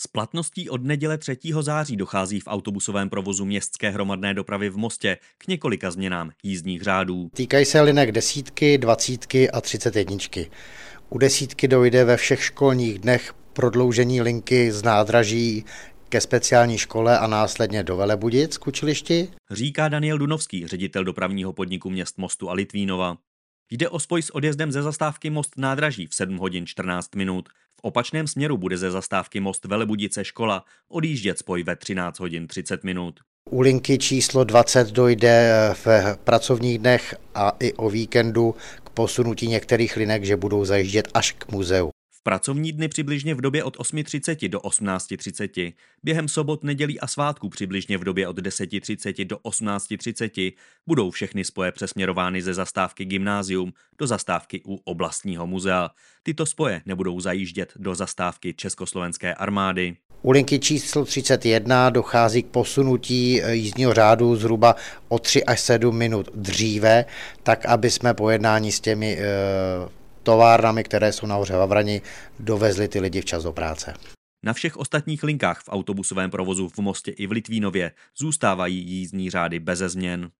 S platností od neděle 3. září dochází v autobusovém provozu městské hromadné dopravy v Mostě k několika změnám jízdních řádů. Týkají se linek desítky, dvacítky a třicet jedničky. U desítky dojde ve všech školních dnech prodloužení linky z nádraží ke speciální škole a následně do Velebudic k učilišti. Říká Daniel Dunovský, ředitel dopravního podniku měst Mostu a Litvínova. Jde o spoj s odjezdem ze zastávky Most nádraží v 7 hodin 14 minut. V opačném směru bude ze zastávky Most Velebudice škola odjíždět spoj ve 13 hodin 30 minut. U linky číslo 20 dojde v pracovních dnech a i o víkendu k posunutí některých linek, že budou zajíždět až k muzeu. Pracovní dny přibližně v době od 8.30 do 18.30, během sobot, nedělí a svátků přibližně v době od 10.30 do 18.30 budou všechny spoje přesměrovány ze zastávky Gymnázium do zastávky u oblastního muzea. Tyto spoje nebudou zajíždět do zastávky Československé armády. U linky číslo 31 dochází k posunutí jízdního řádu zhruba o 3 až 7 minut dříve, tak aby jsme po jednání s těmi e, továrnami, které jsou nahoře v Avrani, dovezli ty lidi včas do práce. Na všech ostatních linkách v autobusovém provozu v Mostě i v Litvínově zůstávají jízdní řády beze změn.